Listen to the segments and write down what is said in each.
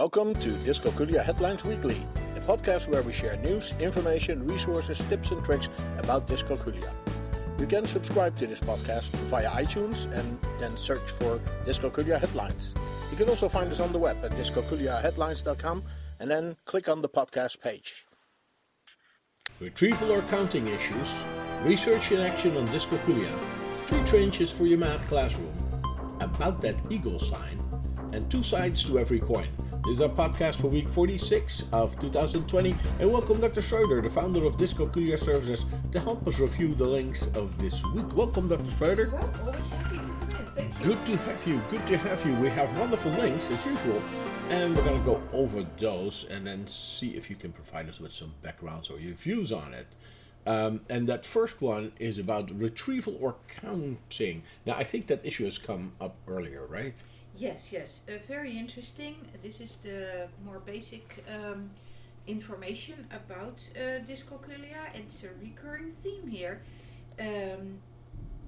Welcome to Dyscalculia Headlines Weekly, a podcast where we share news, information, resources, tips, and tricks about dyscalculia. You can subscribe to this podcast via iTunes and then search for Dyscalculia Headlines. You can also find us on the web at dyscalculiaheadlines.com and then click on the podcast page. Retrieval or counting issues, research in action on dyscalculia, three trenches for your math classroom, about that equal sign, and two sides to every coin. This is our podcast for week 46 of 2020, and welcome Dr. Schroeder, the founder of Dyscalculia Services, to help us review the links of this week. Welcome, Dr. Schroeder. Well, always happy to come in. Thank you. Good to have you. Good to have you. We have wonderful links as usual, and we're going to go over those and then see if you can provide us with some backgrounds or your views on it. Um, and that first one is about retrieval or counting. Now, I think that issue has come up earlier, right? Yes, yes. Uh, very interesting. This is the more basic um, information about uh, dyscalculia. It's a recurring theme here. Um,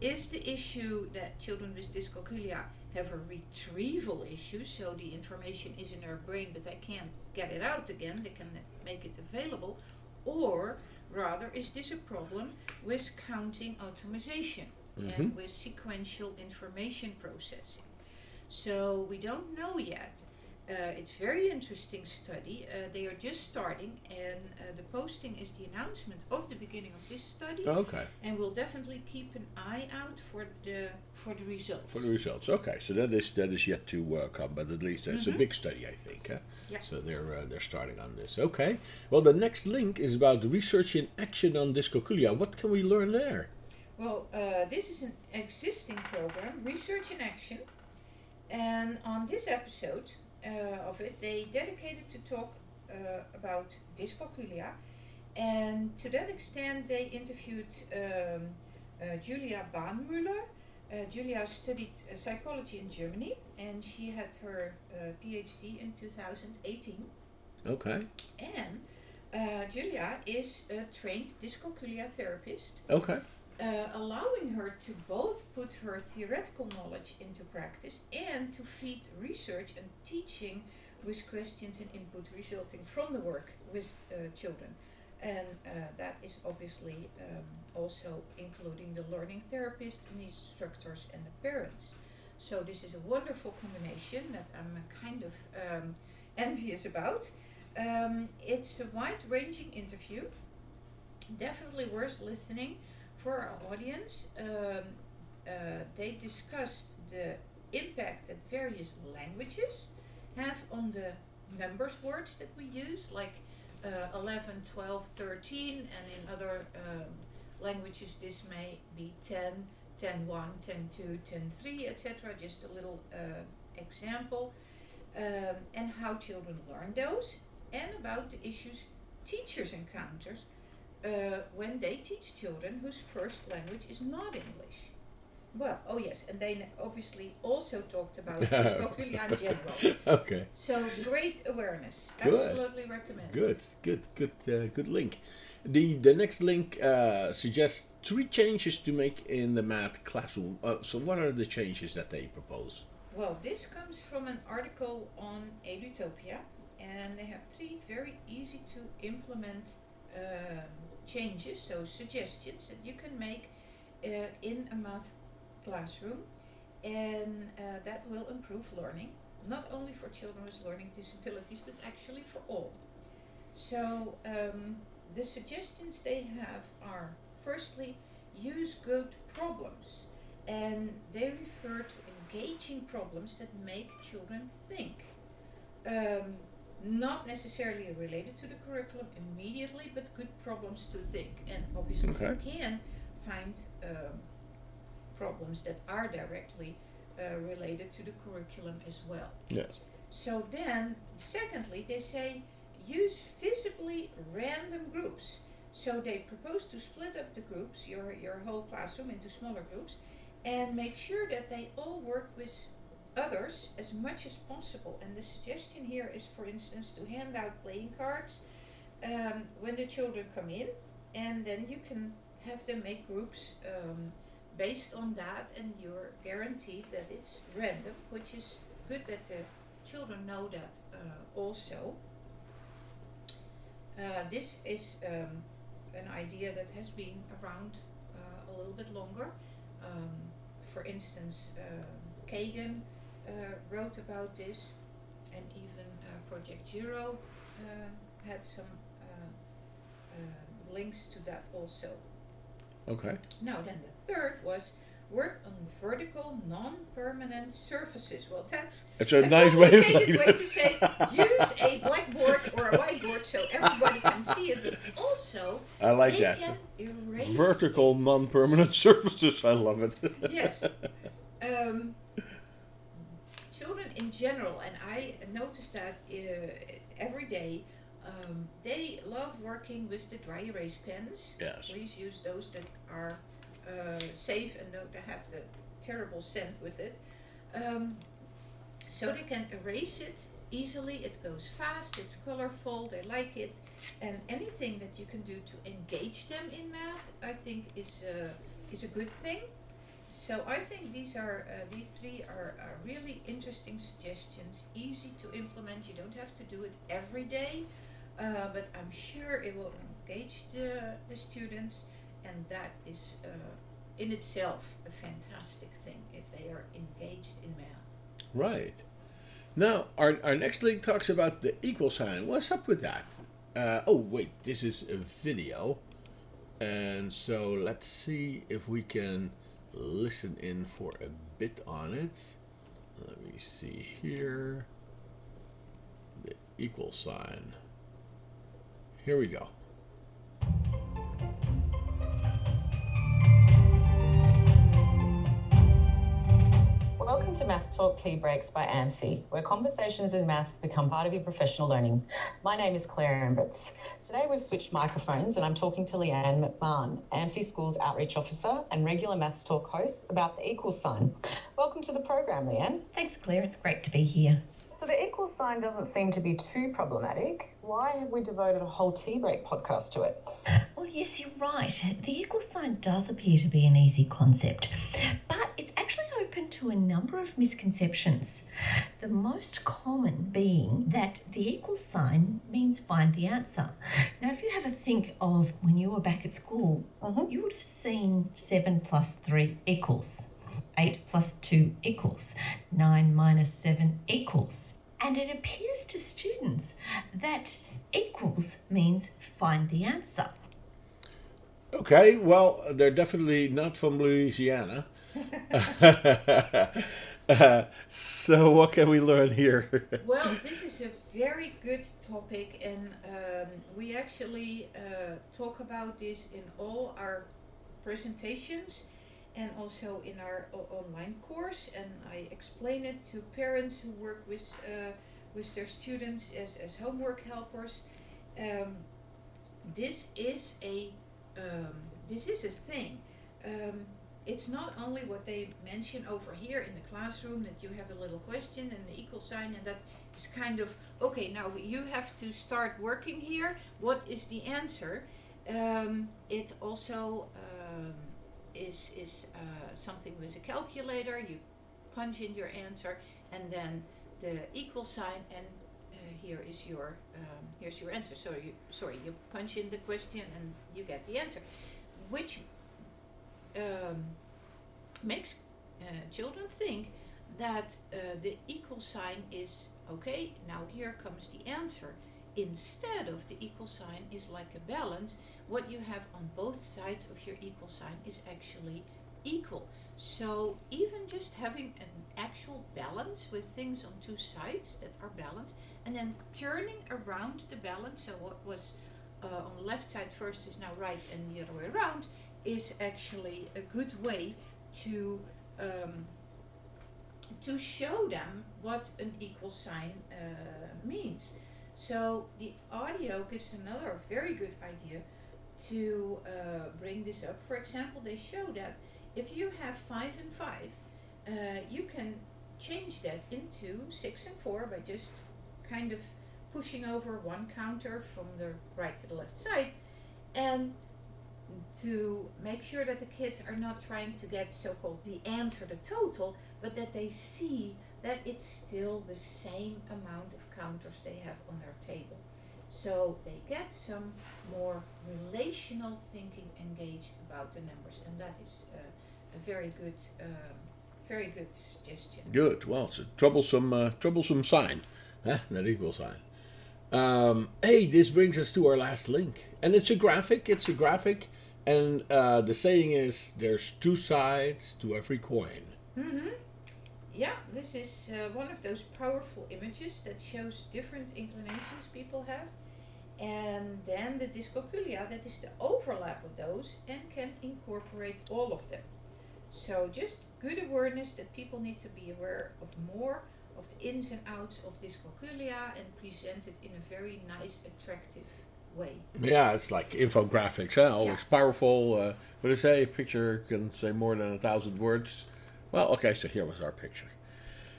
is the issue that children with dyscalculia have a retrieval issue, so the information is in their brain but they can't get it out again, they can make it available, or rather is this a problem with counting automation and with sequential information processing? So we don't know yet. Uh, it's very interesting study. Uh, they are just starting, and uh, the posting is the announcement of the beginning of this study. Okay. And we'll definitely keep an eye out for the for the results. For the results. Okay, so that is that is yet to uh, come, but at least it's a big study, I think. Huh? Yeah. So they're uh, they're starting on this. Okay. Well, the next link is about research in action on dyscalculia. What can we learn there? Well, uh, this is an existing program, Research in Action, and on this episode uh, of it, they dedicated to talk uh, about dyscalculia, and to that extent, they interviewed um, uh, Julia Bahnmüller. Uh, Julia studied uh, psychology in Germany, and she had her uh, PhD in 2018. Okay. And uh, Julia is a trained dyscalculia therapist Okay. Uh, allowing her to both put her theoretical knowledge into practice and to feed research and teaching with questions and input resulting from the work with uh, children. And uh, that is obviously um, also including the learning therapist and the instructors and the parents. So this is a wonderful combination that I'm uh, kind of um, envious about. Um, it's a wide-ranging interview, definitely worth listening for our audience. Um, uh, they discussed the impact that various languages have on the numbers words that we use, like uh, 11, 12, 13, and in other um, languages this may be 10, 10, 1, 10, 2, 10, 3, etc. Just a little uh, example. Um, and how children learn those, and about the issues teachers encounters uh, when they teach children whose first language is not English. Well, oh yes, and they obviously also talked about in general. Okay. So great awareness. Good. Absolutely recommend. Good. Good. Good. Uh, good link. The the next link uh, suggests three changes to make in the math classroom. Uh, so, what are the changes that they propose? Well, this comes from an article on Edutopia, and they have three very easy to implement um, changes, so suggestions that you can make uh, in a math classroom, and uh, that will improve learning, not only for children with learning disabilities, but actually for all. So, um, the suggestions they have are firstly, use good problems, and they refer to engaging problems that make children think. Um, not necessarily related to the curriculum immediately, but good problems to think. And obviously, Okay. you can find um, problems that are directly uh, related to the curriculum as well. Yes. So then, secondly, they say use visibly random groups. So they propose to split up the groups, your, your whole classroom, into smaller groups, and make sure that they all work with others as much as possible. And the suggestion here is, for instance, to hand out playing cards um, when the children come in, and then you can have them make groups um, based on that, and you're guaranteed that it's random, which is good that the children know that uh, also. Uh, this is um, an idea that has been around uh, a little bit longer. Um, for instance, uh, Kagan wrote about this, and even uh, Project Zero uh, had some links to that also. Okay. Now, then the third was work on vertical, non-permanent surfaces. Well, that's it's a, a nice way of saying way to say use a blackboard or a whiteboard so everybody can see it. But also, I like that vertical, non-permanent surfaces. I love it. yes. Um, children in general, and I notice that uh, every day. Um, they love working with the dry erase pens. Yes. Please use those that are uh, safe and don't have the terrible scent with it. Um, so they can erase it easily. It goes fast. It's colorful. They like it, and anything that you can do to engage them in math, I think, is uh, is a good thing. So I think these are uh, these three are, are really interesting suggestions, easy to implement. You don't have to do it every day, uh, but I'm sure it will engage the, the students and that is uh, in itself a fantastic thing if they are engaged in math. Right. Now, our, our next link talks about the equal sign. What's up with that? Uh, oh, wait, this is a video. And so let's see if we can listen in for a bit on it. Let me see here. The equal sign. Here we go. Welcome to Maths Talk Tea Breaks by AMSI, where conversations in maths become part of your professional learning. My name is Claire Ambrits. Today we've switched microphones and I'm talking to Leanne McMahon, AMSI School's Outreach Officer and regular Maths Talk host about the equal sign. Welcome to the program, Leanne. Thanks, Claire. It's great to be here. So the equal sign doesn't seem to be too problematic. Why have we devoted a whole tea break podcast to it? Well, yes, you're right. The equal sign does appear to be an easy concept, but open to a number of misconceptions. The most common being that the equal sign means find the answer. Now, if you have a think of when you were back at school, mm-hmm. you would have seen 7 plus 3 equals 8 plus 2 equals 9 minus 7 equals. And it appears to students that equals means find the answer. Okay, well, they're definitely not from Louisiana. Uh, so, what can we learn here? well, this is a very good topic, and um, we actually uh, talk about this in all our presentations and also in our online course. And I explain it to parents who work with uh, with their students as, as homework helpers. Um, this is a um, this is a thing. Um, it's not only what they mention over here in the classroom that you have a little question and the equal sign and that is kind of okay now you have to start working here what is the answer um, it also um, is, is uh, something with a calculator. You punch in your answer and then the equal sign and uh, here is your um, here's your answer. So you sorry you punch in the question and you get the answer, which um, makes uh, children think that uh, the equal sign is okay. Now here comes the answer. Instead of the equal sign is like a balance what you have on both sides of your equal sign is actually equal. So even just having an actual balance with things on two sides that are balanced and then turning around the balance, so what was uh, on the left side first is now right and the other way around, is actually a good way to um, to show them what an equal sign uh, means. So the audio gives another very good idea to uh, bring this up. For example, they show that if you have 5 and 5, uh, you can change that into 6 and 4 by just kind of pushing over one counter from the right to the left side and to make sure that the kids are not trying to get so-called the answer, the total, but that they see that it's still the same amount of counters they have on their table. So they get some more relational thinking engaged about the numbers, and that is uh, a very good, um, very good suggestion. Good. Well, it's a troublesome, uh, troublesome sign, huh? that equal sign. Um, hey, this brings us to our last link, and it's a graphic. It's a graphic, and uh, the saying is, "There's two sides to every coin." Mm-hmm. Yeah, this is uh, one of those powerful images that shows different inclinations people have and then the dyscalculia that is the overlap of those and can incorporate all of them. So just good awareness that people need to be aware of more of the ins and outs of dyscalculia and present it in a very nice, attractive way. Yeah, it's like infographics, huh? always yeah. powerful. Uh, what I say, a picture can say more than a thousand words. Well, okay, so here was our picture.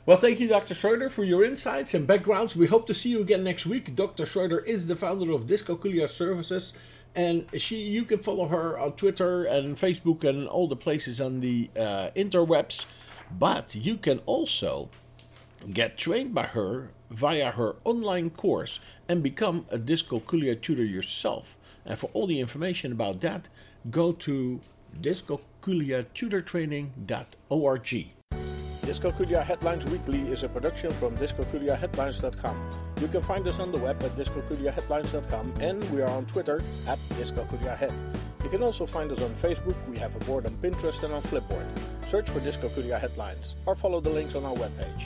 Well, thank you, Dr. Schroeder, for your insights and backgrounds. We hope to see you again next week. Dr. Schroeder is the founder of Dyscalculia Services, and she you can follow her on Twitter and Facebook and all the places on the uh, interwebs. But you can also get trained by her via her online course and become a dyscalculia tutor yourself. And for all the information about that, go to dyscalculiatutortraining.org. Dyscalculia Headlines Weekly is a production from dyscalculiaheadlines.com. You can find us on the web at dyscalculiaheadlines.com and we are on Twitter at dyscalculiahead. You can also find us on Facebook, we have a board on Pinterest and on Flipboard. Search for Dyscalculia Headlines or follow the links on our webpage.